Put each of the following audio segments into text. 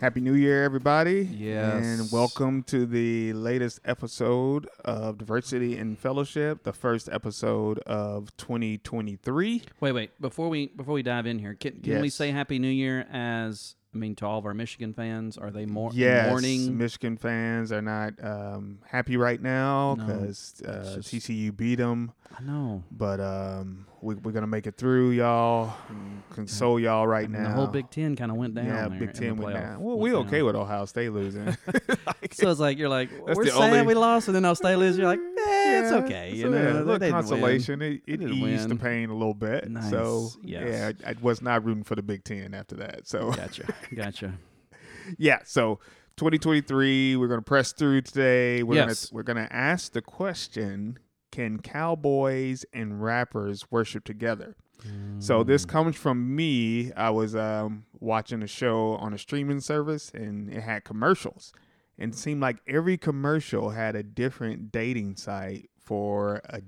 Happy New Year, everybody. Yes. And welcome to the latest episode of Diversity and Fellowship, the first episode of 2023. Wait, wait. Before we before we dive in here, can, can we say Happy New Year as I mean to all of our Michigan fans? Are they more yes, mourning? Michigan fans are not um, happy right now No, because uh, just- TCU beat them. I know. But um, we, we're gonna make it through, y'all. Console y'all right I mean, now. the whole Big Ten kind of went down. yeah, Big Ten went down. Well, we okay down. with Ohio State losing. So it's like you're like we're sad only- we lost, and then Ohio State loses. You're like, eh, it's Yeah, okay. so know, yeah, a little didn't win. consolation. It, it eased the pain a little bit. So Nice, yeah. I, I was not rooting for the Big Ten after that. So Gotcha, gotcha. yeah, so 2023, we're gonna press through today. We're Yes. gonna we're gonna ask the question: Can cowboys and rappers worship together? So this Mm. comes from me. I was um, watching a show on a streaming service, and it had commercials, and it seemed like every commercial had a different dating site for a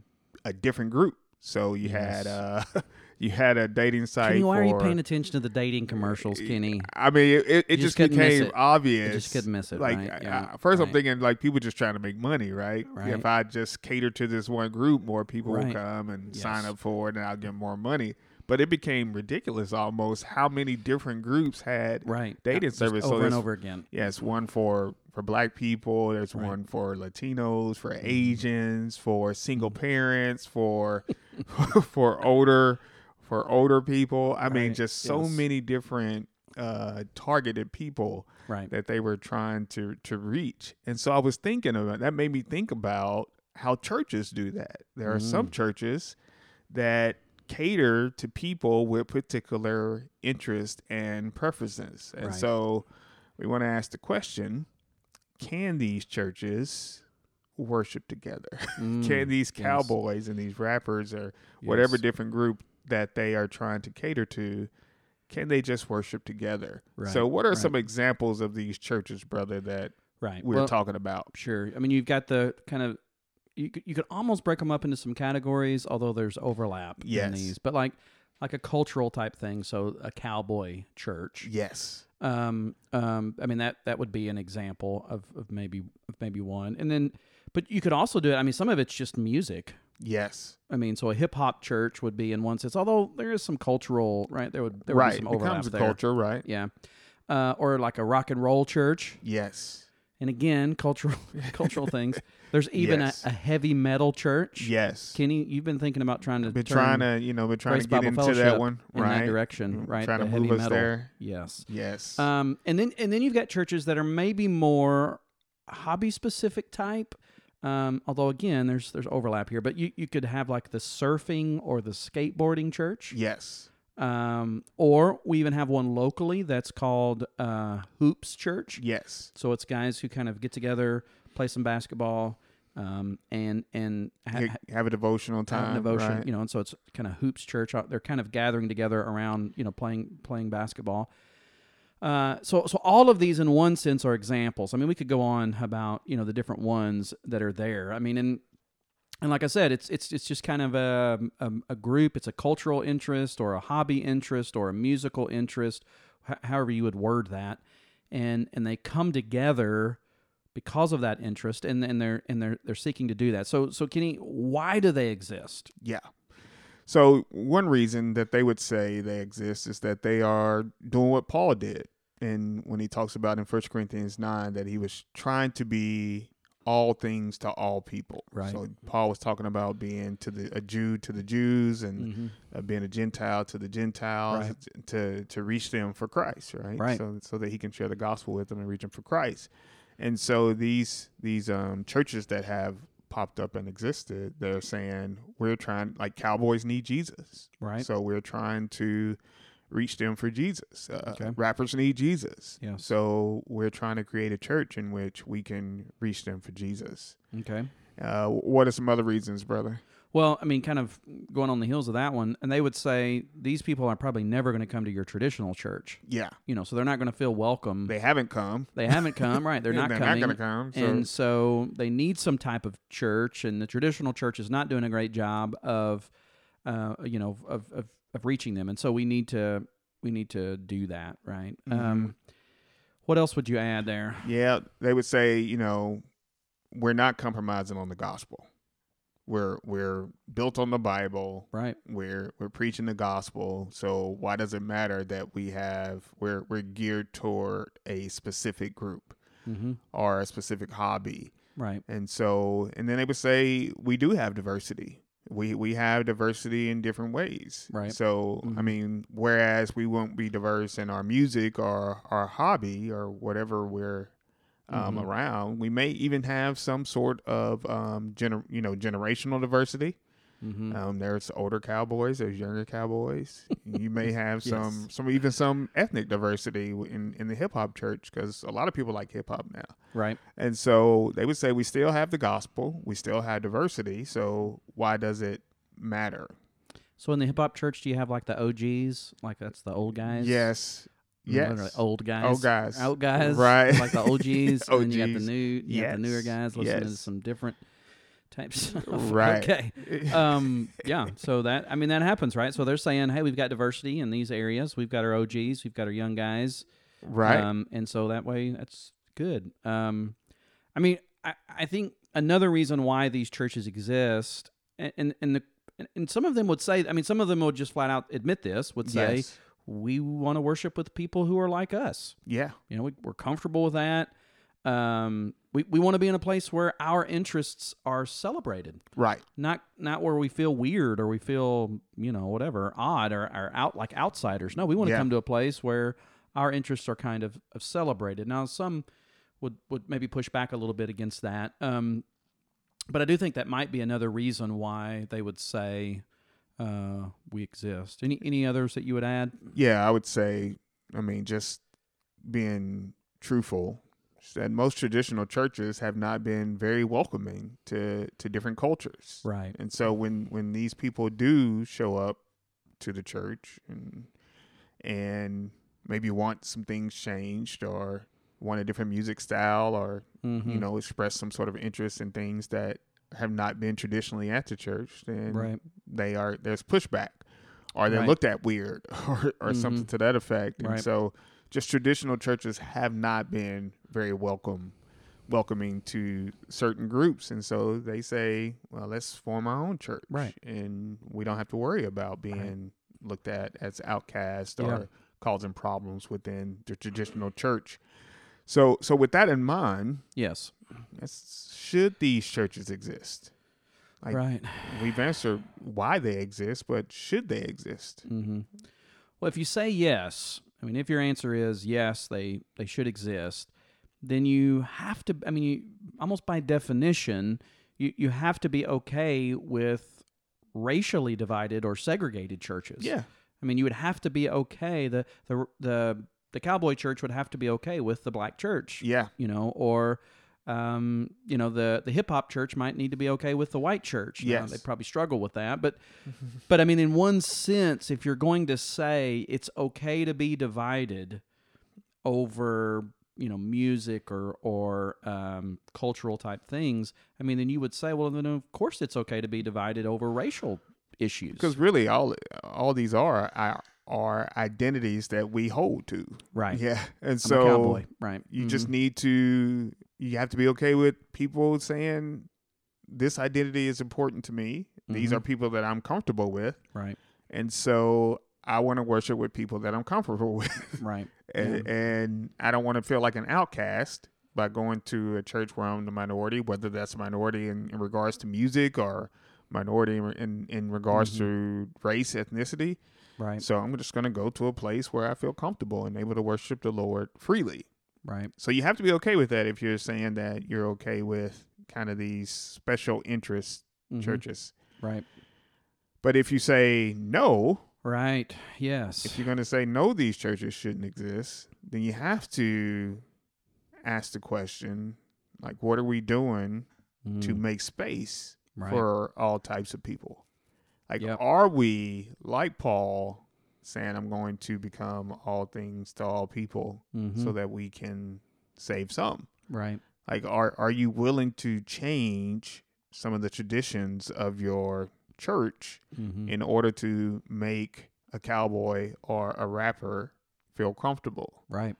a different group. So you had uh, you had a dating site. Kenny, why for, are you paying attention to the dating commercials, Kenny? I mean, it, it, it just just became it. obvious. You just couldn't miss it, Like, right? Yeah, I- first, I'm thinking like people just trying to make money, right? Right. If I just cater to this one group, more people will come and sign up for it, and I'll get more money. But it became ridiculous almost how many different groups had Right, dating service. So over and over again. Yes, one for for black people. There's Right. one for Latinos, for Mm-hmm. Asians, for single parents, for for older for older people. I mean, just so yes. many different uh, targeted people Right. that they were trying to to reach. And so I was thinking about that. Made me think about how churches do that. There are some Mm. churches that cater to people with particular interest and preferences. And Right. so we want to ask the question can these churches worship together? Mm, can these yes. cowboys and these rappers or whatever Yes. different group that they are trying to cater to can they just worship together? so what are right. some examples of these churches, brother, that Right. we're well, talking about? Sure. I mean, you've got the kind of you could, you could almost break them up into some categories, although there's overlap Yes. in these. But like like a cultural type thing, so a cowboy church. Yes. Um, um, I mean that that would be an example of, of maybe of maybe one, and then but you could also do it. I mean, some of it's just music. Yes. I mean, so a hip hop church would be in one sense, although there is some cultural right there would there would be some overlap becomes there. culture, right? Yeah, uh, or like a rock and roll church, Yes. And again, cultural cultural things. There's even Yes. a, a heavy metal church. Yes. Kenny, you've been thinking about trying to been trying to, you know, been trying Grace to get Bible into Fellowship that one, in right? that direction, Mm, right? Trying the to heavy move us metal. there. Yes. Yes. Um, and then and then you've got churches that are maybe more hobby specific type. Um, although again, there's there's overlap here, but you, you could have like the surfing or the skateboarding church. yes. Um, or we even have one locally that's called uh, Hoops Church. Yes. So it's guys who kind of get together, play some basketball, um, and and ha- Ha- have a devotional time. have devotion, right? you know, and so it's kind of hoops church. Uh, They're kind of gathering together around, you know, playing playing basketball. Uh, so so all of these in one sense are examples. I mean, we could go on about you know the different ones that are there. I mean, and and like I said, it's it's it's just kind of a, a a group. It's a cultural interest or a hobby interest or a musical interest, h- however you would word that, and and they come together because of that interest, and and they're and they're they're seeking to do that. So so Kenny, why do they exist? Yeah. So one reason that they would say they exist is that they are doing what Paul did. And when he talks about in 1 Corinthians 9 that he was trying to be all things to all people. Right. So Paul was talking about being to the a Jew to the Jews and Mm-hmm. uh, being a Gentile to the Gentiles Right. to to reach them for Christ, right? Right. So so that he can share the gospel with them and reach them for Christ. And so these these um, churches that have popped up and existed, they're saying we're trying like cowboys need Jesus, Right. So we're trying to reach them for Jesus. Uh, Okay. Rappers need Jesus, Yes. So we're trying to create a church in which we can reach them for Jesus. Okay. Uh, what are some other reasons, brother? Well, I mean, kind of going on the heels of that one, and they would say these people are probably never going to come to your traditional church. Yeah, You know, so they're not going to feel welcome. they haven't come. They haven't come, right? They're not They're coming. not going to come. So and so they need some type of church, and the traditional church is not doing a great job of, uh, you know, of, of of reaching them. And so we need to we need to do that, right? Mm-hmm. Um, what else would you add there? yeah, they would say, you know, we're not compromising on the gospel. We're we're built on the Bible. Right? We're we're preaching the gospel. So why does it matter that we have we're we're geared toward a specific group Mm-hmm. or a specific hobby? Right? And so, and then they would say we do have diversity. We we have diversity in different ways. Right. So I Mhm. mean, whereas we won't be diverse in our music or our hobby or whatever we're um, Mhm. around, we may even have some sort of um, gener- you know generational diversity. Mm-hmm. Um, there's older cowboys, there's younger cowboys. you may have some Yes. some even some ethnic diversity in in the hip hop church because a lot of people like hip hop now. right? And so they would say we still have the gospel, we still have diversity. So why does it matter? So in the hip hop church, do you have like the OGs? Like that's the old guys. Yes, yes, they, old guys. Old guys. Old guys. Right. Like the OGs. and then you got the new. You got the newer guys listening to some different types. Of, Right. Okay. um, yeah. So that I mean that happens, right? So they're saying, hey, we've got diversity in these areas. We've got our OGs. We've got our young guys. right. Um, and so that way, that's good. Um, I mean, I, I think another reason why these churches exist, and and, and the and some of them would say, I mean, some of them would just flat out admit this, would say, yes. we want to worship with people who are like us. Yeah. You know, we, we're comfortable with that. Um, we, we want to be in a place where our interests are celebrated, Right. not not where we feel weird or we feel you know whatever odd or, or out like outsiders. No, we want to Yeah. come to a place where our interests are kind of, of celebrated. Now, some would would maybe push back a little bit against that, um, but I do think that might be another reason why they would say uh, we exist. Any any others that you would add? Yeah, I would say. I mean, just being truthful. That most traditional churches have not been very welcoming to to different cultures. Right. And so when when these people do show up to the church and and maybe want some things changed or want a different music style or Mm-hmm. you know express some sort of interest in things that have not been traditionally at the church, then Right. they are there's pushback or they're Right. looked at weird or or something Mhm. to that effect. And Right. so just traditional churches have not been very welcome welcoming to certain groups and so they say well let's form our own church Right. and we don't have to worry about being looked at as outcast Yeah. or causing problems within the traditional church so so with that in mind Yes. should these churches exist Like- right. we've answered why they exist but should they exist Mm-hmm. Well, if you say yes, I mean, if your answer is yes, they they should exist, then you have to. I mean, you, almost by definition, you you have to be okay with racially divided or segregated churches. yeah I mean, you would have to be okay. The the the the cowboy church would have to be okay with the black church. yeah You know, or um, you know, the the hip hop church might need to be okay with the white church. Now, Yes. they probably struggle with that, but but I mean, in one sense, if you're going to say it's okay to be divided over you know music or or um, cultural type things, I mean, then you would say, well, then of course it's okay to be divided over racial issues. because really all all these are are, are identities that we hold to right, yeah and I'm so right? you Mhm. just need to you have to be okay with people saying this identity is important to me. These Mhm. are people that i'm comfortable with. Right, and so i want to worship with people that i'm comfortable with. Right, and, and i don't want to feel like an outcast by going to a church where i'm the minority whether that's a minority in, in regards to music or minority in in, in regards to race ethnicity. Right, so i'm just going to go to a place where i feel comfortable and able to worship the lord freely right, so you have to be okay with that if you're saying that you're okay with kind of these special interest Mhm. churches. right, But if you say no, right, yes, if you're going to say no, these churches shouldn't exist, then you have to ask the question like, what are we doing to make space Mm. Right. for all types of people. Like, Yep. are we like Paul saying, "I'm going to become all things to all people, Mhm. so that we can save some"? right. Like, are are you willing to change some of the traditions of your church Mhm. in order to make a cowboy or a rapper feel comfortable? right.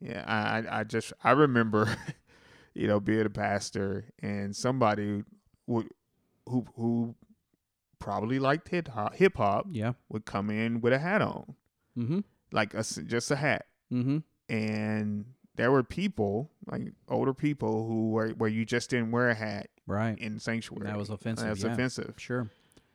Yeah, I I, I just I remember, you know, being a pastor and somebody would who who probably liked hip hop hip hop Yeah. would come in with a hat on, Mm-hmm. like a just a hat, Mm-hmm. and there were people like older people who were where you just didn't wear a hat Right. in sanctuary. That was offensive, That's yeah. offensive. Sure.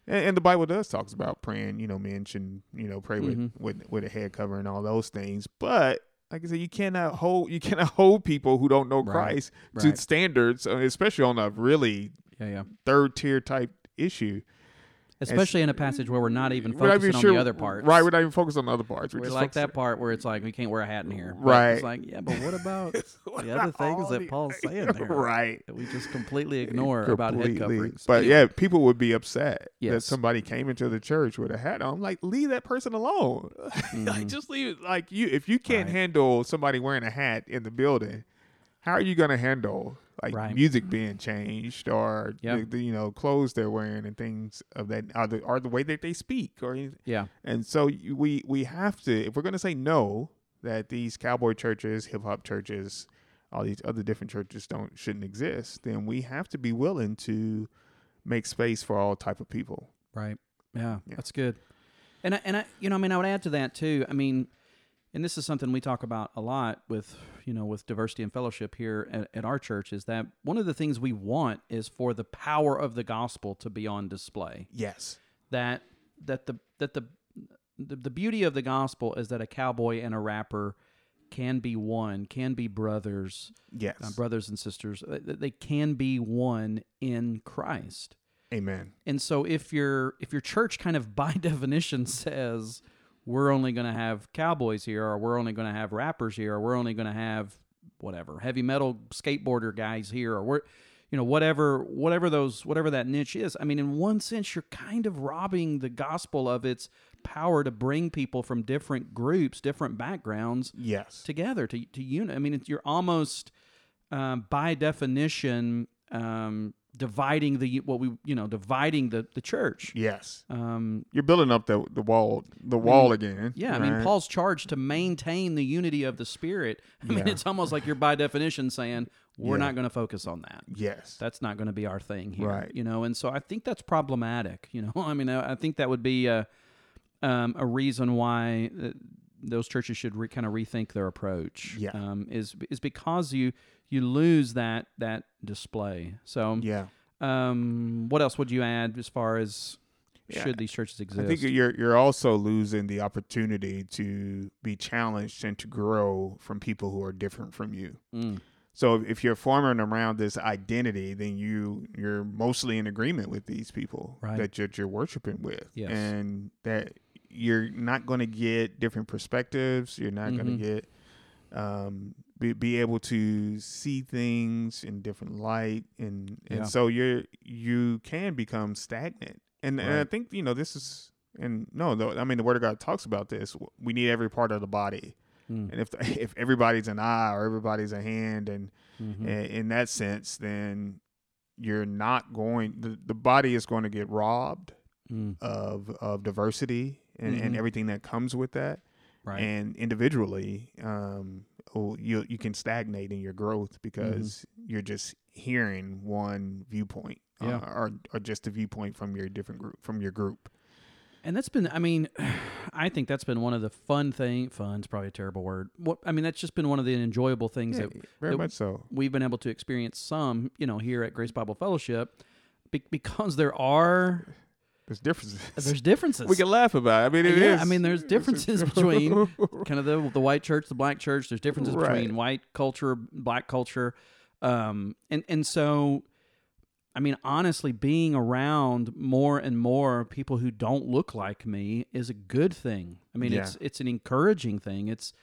And, and the Bible does talks about praying. You know, men should you know pray Mhm. with, with with a head cover and all those things. But like I said, you cannot hold you cannot hold people who don't know Right. Christ to Right. standards, uh, especially on a really Yeah. Yeah. third tier type issue. Especially in a passage where we're not even We're not focusing even on sure- the other parts. Right, we're not even focused on the other parts. We're We just like that part where it's like we can't wear a hat in here. But Right. It's like, yeah, but what about What the other about things all that the- Paul's saying there? right. That we just completely ignore about head Completely. coverings. But yeah, people would be upset that Yes. somebody came into the church with a hat on. Like, leave that person alone. like, Mhm. just leave it. Like you, if you can't handle somebody wearing a hat in the building, how are you going to handle like Right. music being changed or Yeah. the, the, you know clothes they're wearing and things of that, are the, or the way that they speak or. Yeah. And so we we have to if we're going to say no that these cowboy churches, hip hop churches, all these other different churches don't shouldn't exist, then we have to be willing to make space for all type of people. Right. Yeah, Yeah. that's good. And I, and I, you know, I mean, I would add to that too. I mean, and this is something we talk about a lot with, you know, with diversity and fellowship here at, at our church is that one of the things we want is for the power of the gospel to be on display. Yes. That that the that the the, the beauty of the gospel is that a cowboy and a rapper can be one, can be brothers, Yes. uh, brothers and sisters. They can be one in Christ. Amen. And so if your if your church kind of by definition says we're only going to have cowboys here or we're only going to have rappers here or we're only going to have whatever heavy metal skateboarder guys here or we're you know whatever whatever those whatever that niche is i mean in one sense you're kind of robbing the gospel of its power to bring people from different groups different backgrounds Yes. together to to unite. I mean, it's, you're almost um, by definition um, dividing the what we you know dividing the the church. Yes. Um, You're building up the the wall the wall again. yeah, I mean. Paul's charged to maintain the unity of the spirit. I mean, it's almost like you're by definition saying we're Yeah. not going to focus on that. Yes. That's not going to be our thing here, Right. you know. And so I think that's problematic. You know, I mean, I, I think that would be a um, a reason why uh, those churches should re- kind of rethink their approach. Yeah. um, is is because you you lose that that display. So, yeah. um, what else would you add as far as Yeah, should these churches exist? I think you're you're also losing the opportunity to be challenged and to grow from people who are different from you. Mm, So if- you're forming around this identity, then you you're mostly in agreement with these people Right. that you're, you're worshiping with, Yes. and that you're not going to get different perspectives. You're not going Mhm. to get um, be, be able to see things in different light, and and Yeah. so you're you can become stagnant. And, and I think you know this is and no, I mean the Word of God talks about this. We need every part of the body. mm, And if if everybody's an eye or everybody's a hand, and mhm. i- in that sense, then you're not going. The, the body is going to get robbed Mm, of of diversity and, and Mhm. everything that comes with that. right. And individually, um, you you can stagnate in your growth because you're just hearing one viewpoint, Yeah. uh, or or just a viewpoint from your different group from your group. And that's been, I mean, I think that's been one of the fun thing. Fun's probably a terrible word. What I mean, that's just been one of the enjoyable things Yeah, that very that- much so. we've been able to experience. Some, you know, here at Grace Bible Fellowship, be- because there are There's differences. there's differences. we can laugh about. It. I mean, it is. Yeah, I mean, there's differences between kind of the the white church, the black church. There's differences Right. between white culture, black culture, um, and and so, I mean, honestly, being around more and more people who don't look like me is a good thing. I mean, Yeah. it's it's an encouraging thing. It's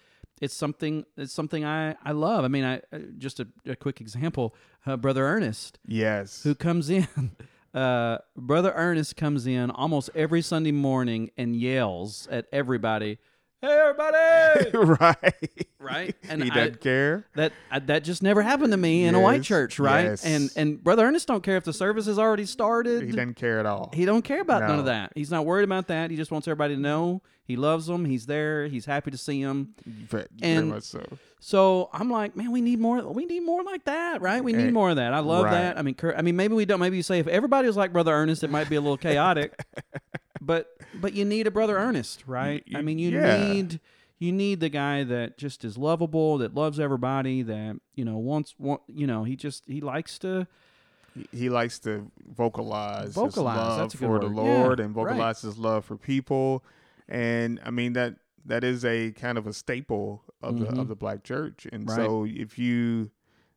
it's something it's something I I love. I mean, I uh, just a, a quick example, uh, brother Ernest Yes. who comes in. Uh, brother Ernest comes in almost every Sunday morning and yells at everybody, "Hey, everybody!" right. right? And he I- doesn't care. that I, that just never happened to me in a white church, right? yes. And and brother Ernest don't care if the service has already started. He doesn't care at all. He don't care about none of that. He's not worried about that. He just wants everybody to know he loves them. He's there. He's happy to see them. Ve- very and- much so. So I'm like, man, we need more. We need more like that, right? We need Eh, more of that. I love right. that. I mean, I mean, maybe we don't. Maybe you say if everybody was like brother Ernest, it might be a little chaotic. but but you need a brother Ernest, right? I you- mean, you yeah. need you need the guy that just is lovable, that loves everybody, that you know wants want you know he just he likes to He, he likes to vocalize, Vocalize, his love that's a good for the word. Yeah, Lord and right. his love for people. And I mean that that is a kind of a staple of the Mhm. of the black church. And Right. so if you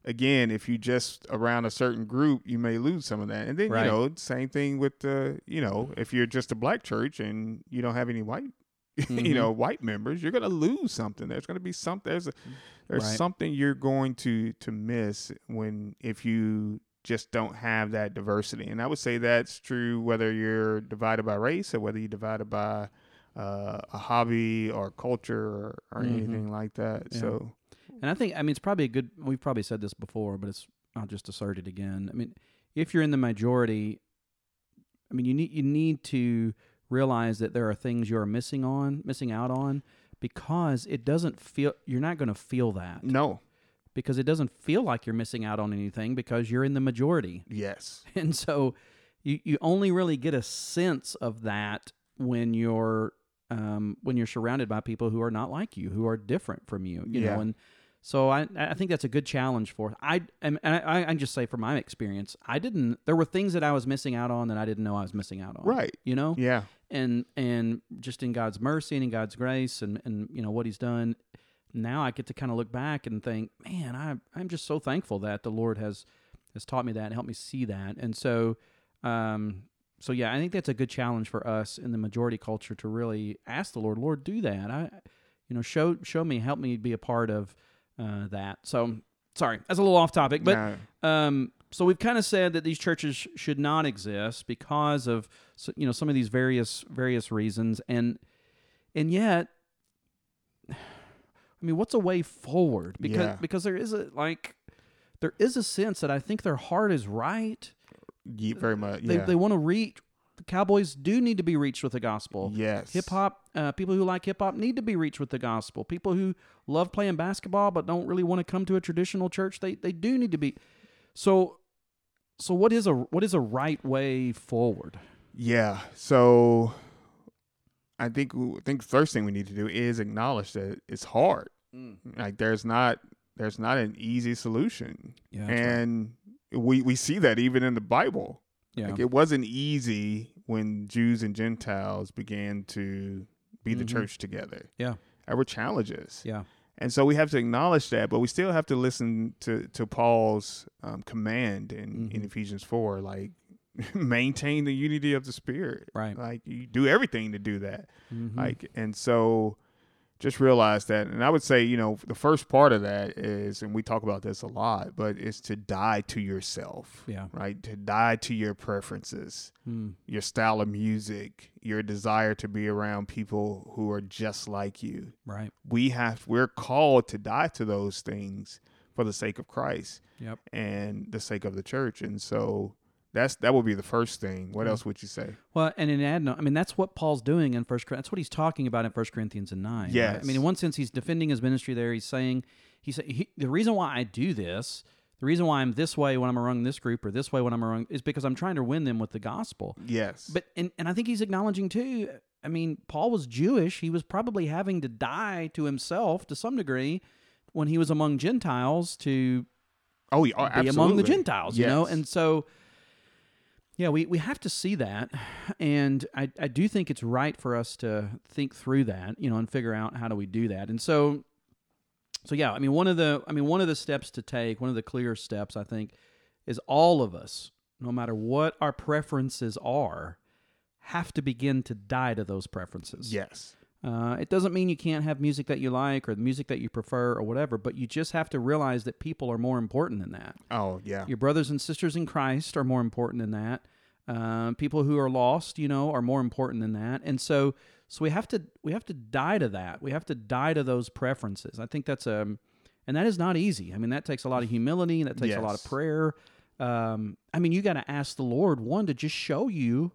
again, if you just around a certain group, you may lose some of that. And then Right. you know, same thing with the you know, if you're just a black church and you don't have any white Mhm. you know white members you're going to lose something there's going to be something there's a, there's Right. something you're going to to miss when if you just don't have that diversity and i would say that's true whether you're divided by race or whether you're divided by uh, a hobby or culture or, or Mhm. anything like that Yeah. so And I think I mean it's probably a good. We've probably said this before, but it's I'll just assert it again. I mean, if you're in the majority, I mean you need you need to realize that there are things you're missing on, missing out on, because it doesn't feel you're not going to feel that no because it doesn't feel like you're missing out on anything because you're in the majority, yes and so you you only really get a sense of that when you're um, when you're surrounded by people who are not like you, who are different from you, you Yeah. know, and so I I think that's a good challenge for I and I I can just say from my experience, I didn't there were things that I was missing out on that I didn't know I was missing out on, right You know, yeah and and just in God's mercy and in God's grace and and you know what He's done. Now I get to kind of look back and think, man, I I'm just so thankful that the Lord has has taught me that and helped me see that. And so, um, so yeah, I think that's a good challenge for us in the majority culture to really ask the Lord, Lord, do that. I, you know, show show me, help me be a part of uh, that. So sorry, that's a little off topic, but No. um, so we've kind of said that these churches should not exist because of you know some of these various various reasons, and and yet, I mean, what's a way forward? Because Yeah. because there is a like there is a sense that I think their heart is right. Ye- very much They yeah they want to reach. Cowboys do need to be reached with the gospel. yes Hip hop, uh, people who like hip hop need to be reached with the gospel. People who love playing basketball but don't really want to come to a traditional church, they they do need to be. So, so what is a what is a right way forward? Yeah. So I think I think first thing we need to do is acknowledge that it's hard. Like there's not there's not an easy solution. Yeah, and we we see that even in the Bible. Yeah, Like it wasn't easy when Jews and Gentiles began to be the Mhm. church together. Yeah. There were challenges. yeah, And so we have to acknowledge that, but we still have to listen to to Paul's um, command in, in Mhm. Ephesians four, like maintain the unity of the spirit. Right. Like you do everything to do that. Mhm. Like and so just realize that. And I would say, you know, the first part of that is, and we talk about this a lot, but it's to die to yourself. yeah, Right. To die to your preferences, Mm. your style of music, your desire to be around people who are just like you right, we have we're called to die to those things for the sake of Christ yep. and the sake of the church. And so that's that would be the first thing. What else would you say? Well, and in add, I mean, that's what Paul's doing in First. That's what he's talking about in First Corinthians and nine. right? I mean, in one sense, he's defending his ministry there. He's saying, he said, the reason why I do this, the reason why I'm this way when I'm around this group or this way when I'm around, is because I'm trying to win them with the gospel. Yes. But and and I think he's acknowledging too. I mean, Paul was Jewish. He was probably having to die to himself to some degree when he was among Gentiles to oh, yeah, be among the absolutely. Gentiles, you know? And so, yeah, we, we have to see that. And I, I do think it's right for us to think through that, you know, and figure out how do we do that. And so, so yeah, I mean, one of the, I mean, one of the steps to take, one of the clear steps, I think, is all of us, no matter what our preferences are, have to begin to die to those preferences. yes. Uh, it doesn't mean you can't have music that you like or the music that you prefer or whatever, but you just have to realize that people are more important than that. Oh yeah. Your brothers and sisters in Christ are more important than that. Uh, people who are lost, you know, are more important than that. And so, so we have to we have to die to that. We have to die to those preferences. I think that's a, and that is not easy. I mean, that takes a lot of humility. And that takes a lot of prayer. Um, I mean, you got to ask the Lord one to just show you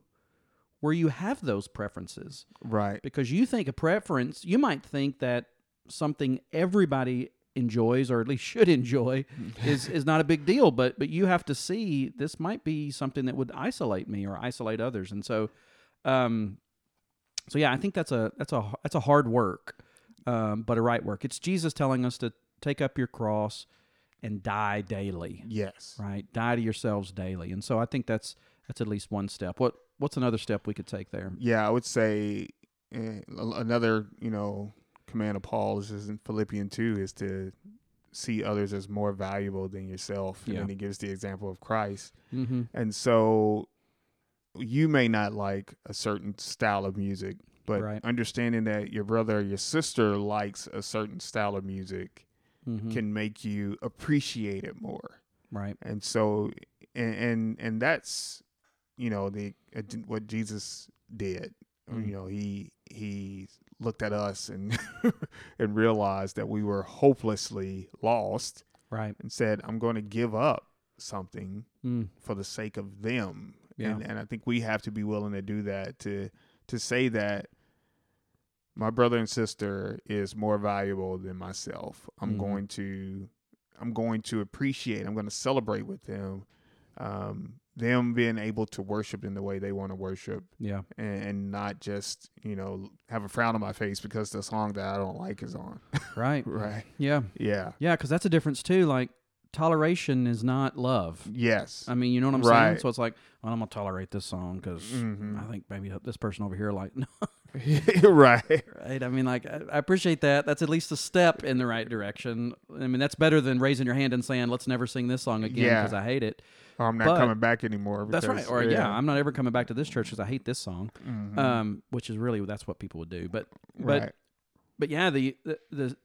where you have those preferences Right. because you think a preference, you might think that something everybody enjoys or at least should enjoy is is not a big deal, but but you have to see this might be something that would isolate me or isolate others, and so, um, so yeah, I think that's a that's a that's a hard work, um, but a right work. It's Jesus telling us to take up your cross and die daily Yes. right die to yourselves daily and so i think that's that's at least one step what what's another step we could take there Yeah, I would say eh, another, you know, command of Paul's is in Philippians 2 is to see others as more valuable than yourself. And Yeah. then he gives the example of Christ. mm-hmm. And so you may not like a certain style of music, but Right. understanding that your brother or your sister likes a certain style of music Mm-hmm. can make you appreciate it more. right and so and and, and that's you know the uh, what jesus did Mm. you know he he looked at us and and realized that we were hopelessly lost right and said i'm going to give up something mm. for the sake of them Yeah. and and i think we have to be willing to do that to to say that my brother and sister is more valuable than myself i'm Mhm. going to i'm going to appreciate i'm going to celebrate with them um them being able to worship in the way they want to worship yeah. and, and not just you know have a frown on my face because the song that i don't like is on. Right. Right. Yeah. Yeah. Yeah because that's a difference too like toleration is not love. Yes. I mean you know what i'm saying? So it's like well, i'm gonna tolerate this song because Mhm. i think maybe this person over here like no right. Right. I mean like I, I appreciate that. That's at least a step in the right direction. I mean that's better than raising your hand and saying let's never sing this song again Yeah. because i hate it. Or i'm not But- coming back anymore that's right. or yeah. i'm not ever coming back to this church because i hate this song. Mhm. um which is really that's what people would do. But but right. but yeah, the the the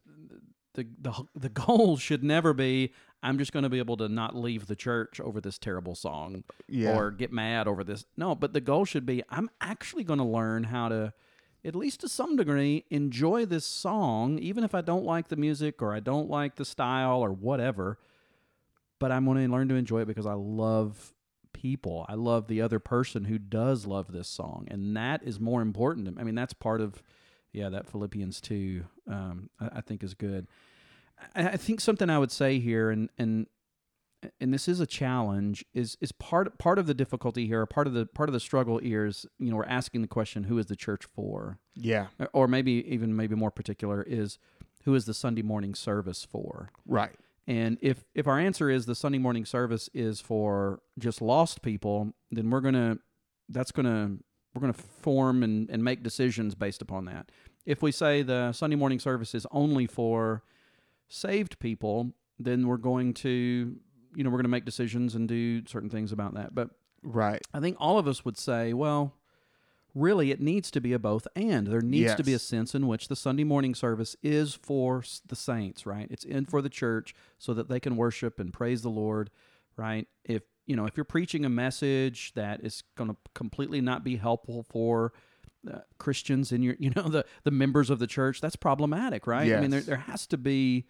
the, the, the goal should never be I'm just going to be able to not leave the church over this terrible song yeah. or get mad over this. No, but the goal should be I'm actually going to learn how to at least to some degree enjoy this song even if I don't like the music or I don't like the style or whatever. But I'm going to learn to enjoy it because I love people. I love the other person who does love this song, and that is more important. I mean, that's part of yeah that Philippians two. Um, I, I think is good. I, I think something I would say here, and and and this is a challenge, is is part part of the difficulty here, part of the part of the struggle is you know we're asking the question, who is the church for, yeah or maybe even maybe more particular is who is the Sunday morning service for. right And if if our answer is the Sunday morning service is for just lost people, then we're gonna that's gonna we're gonna form and, and make decisions based upon that. If we say the Sunday morning service is only for saved people, then we're going to you know we're gonna make decisions and do certain things about that. But right I think all of us would say, well, really, it needs to be a both and. There needs to be a sense in which the Sunday morning service is for the saints, right? It's in for the church so that they can worship and praise the Lord, right? If you know, if you're preaching a message that is going to completely not be helpful for uh, Christians in your, you know, the the members of the church, that's problematic, right? I mean, there there has to be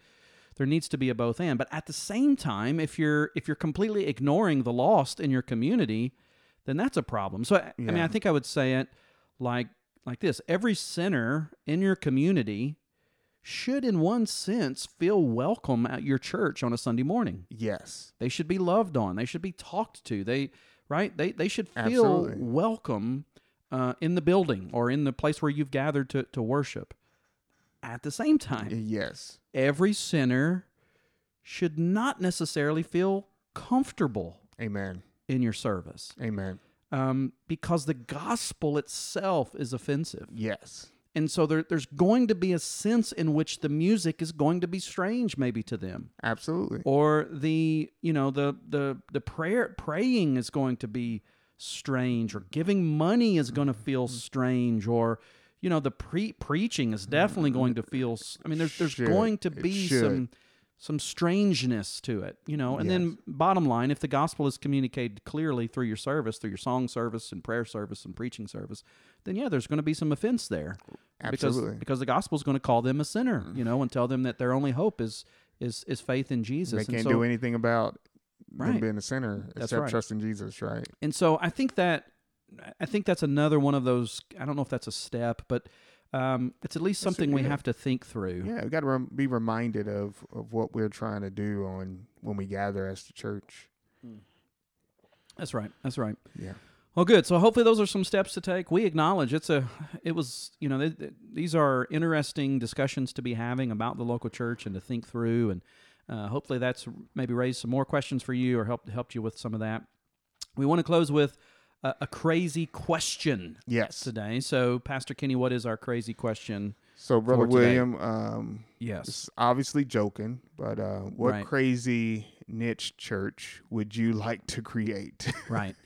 there needs to be a both and. But at the same time if you're if you're completely ignoring the lost in your community then that's a problem. So I- i mean i think i would say it like like this. Every sinner in your community should in one sense feel welcome at your church on a sunday morning. Yes. They should be loved on. They should be talked to. They right? They they should feel Absolutely. welcome uh, in the building or in the place where you've gathered to, to worship at the same time yes. every sinner should not necessarily feel comfortable amen. in your service. Amen. Um, because the gospel itself is offensive. yes. And so there, there's going to be a sense in which the music is going to be strange, maybe to them, absolutely. Or the you know the the the prayer praying is going to be strange, or giving money is going to feel strange, or you know the pre preaching is definitely going to feel. I mean, there's there's Should. going to be some some strangeness to it, you know. And Yes. then bottom line, if the gospel is communicated clearly through your service, through your song service and prayer service and preaching service, then yeah, there's going to be some offense there. Absolutely. Because because the gospel is going to call them a sinner, you know, and tell them that their only hope is is is faith in Jesus. they can't so, do anything about them Right. being a sinner That's except right. trusting Jesus, right? and so I think that I think that's another one of those. I don't know if that's a step, but um, it's at least That's a- something we yeah. have to think through. Yeah, we got to rem- be reminded of, of what we're trying to do on when we gather as the church. That's right. That's right. Yeah. Well, good. So hopefully those are some steps to take. We acknowledge it's a, it was, you know, th- th- these are interesting discussions to be having about the local church and to think through, and uh, hopefully that's maybe raised some more questions for you or helped helped you with some of that. We want to close with a, a crazy question Yes. today. So, Pastor Kenny, what is our crazy question? So, Brother. William, um, Yes. obviously joking, but uh, what Right. crazy niche church would you like to create? Right.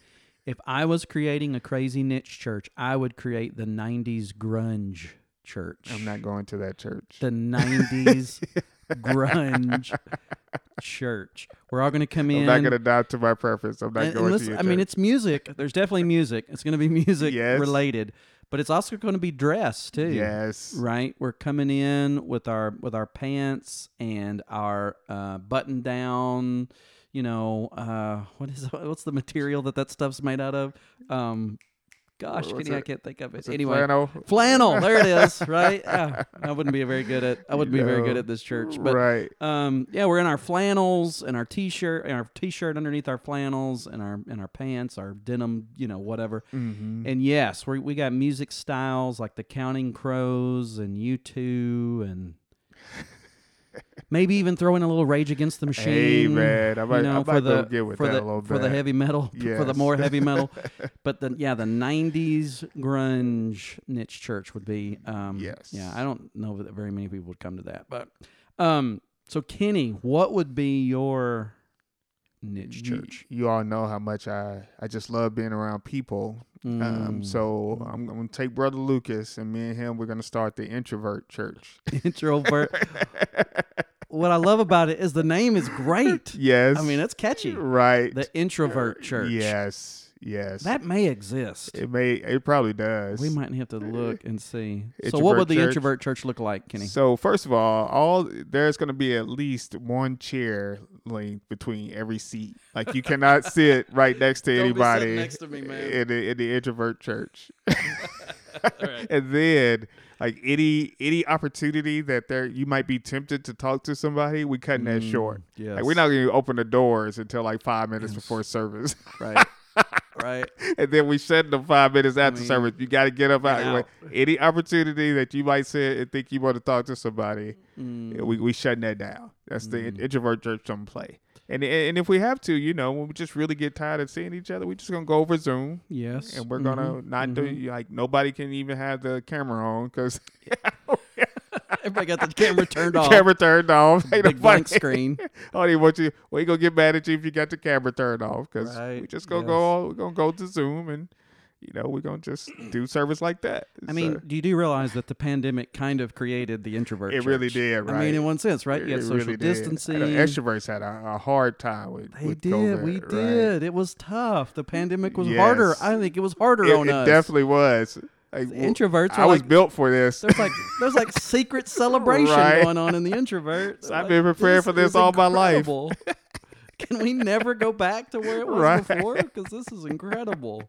If I was creating a crazy niche church, I would create the 90s grunge church. I'm not going to that church. the 90s grunge church. We're all going to come in. I'm not going to die to my preference. I'm not and- and going listen, to I mean, it's music. There's definitely music. It's going to be music Yes. related, but it's also going to be dress too. yes. Right, we're coming in with our with our pants and our uh, button down. You know, uh, what is what's the material that that stuff's made out of? Um, gosh, What's Kenny, I can't think of it. Anyway, flannel? flannel. There it is. Right. Yeah, I wouldn't be very good at. I wouldn't be very good at this church, but right. um, yeah, we're in our flannels and our t-shirt and our t-shirt underneath our flannels and our and our pants, our denim, you know, whatever. hmm And yes, we we got music styles like the Counting Crows and U two and maybe even throw in a little Rage Against the Machine. Hey, man. I might, you know, I might for go the get with for that the a little for the heavy metal for the more heavy metal. but the yeah, the '90s grunge niche church would be. Um, Yes. Yeah, I don't know that very many people would come to that, but um, so Kenny, what would be your niche church? you all know how much I, I just love being around people. Um, Mm. so I'm, I'm going to take Brother Lucas and me and him, we're going to start the Introvert Church. introvert. What I love about it is the name is great. yes. I mean, it's catchy. right. The introvert uh, church. Yes. Yes. That may exist. it may, it probably does. We might have to look and see. so, what would the church. introvert church look like, Kenny? So first of all, all there's going to be at least one chair length between every seat. Like you cannot sit right next to Don't be anybody next to me, man. in the in the introvert church. and then like any any opportunity that there you might be tempted to talk to somebody, we cutting that short. Yeah, Like we're not going to open the doors until like five minutes Yes. before service, right. right. and then we shut them five minutes after mean, service. You got to get up out. out. Any opportunity that you might sit and think you want to talk to somebody, Mm. we we shutting that down. That's the introvert church don't play. And and if we have to, you know, when we just really get tired of seeing each other, we're just gonna go over Zoom Yes. and we're gonna Mhm. not do like nobody can even have the camera on because Everybody got the camera turned off. camera turned off. Ain't Big nobody- blank screen. oh, don't want you. Well, you gonna get mad at you if you got the camera turned off because we just gonna yes. go. We're gonna go to Zoom and you know we're gonna just do service like that. I mean, So, do you do realize that the pandemic kind of created the introvert? it really did. Right. I mean, in one sense, right? It- You had social really uh, distancing. The extroverts had a, a hard time with. They with did. COVID, we right? did. It was tough. The pandemic was harder. I think it was harder It, on it us. It definitely was. Like, introverts I was like- built for this. There's like there's like secret celebration Right. going on in the introverts. I've Like, been preparing for this is all my life. Can we never go back to where it was Right. before? Because this is incredible.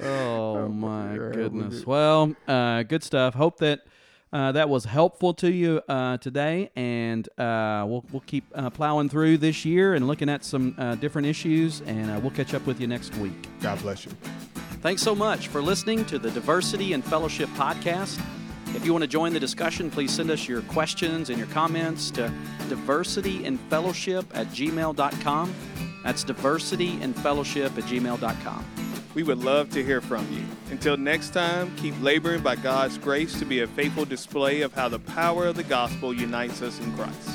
Oh my goodness. Well, uh, good stuff. Hope that uh, that was helpful to you uh, today, and uh, we'll we'll keep uh, plowing through this year and looking at some uh, different issues, and uh, we'll catch up with you next week. God bless you. Thanks so much for listening to the Diversity and Fellowship podcast. If you want to join the discussion, please send us your questions and your comments to diversityandfellowship at gmail.com. That's diversityandfellowship at gmail.com. We would love to hear from you. Until next time, keep laboring by God's grace to be a faithful display of how the power of the gospel unites us in Christ.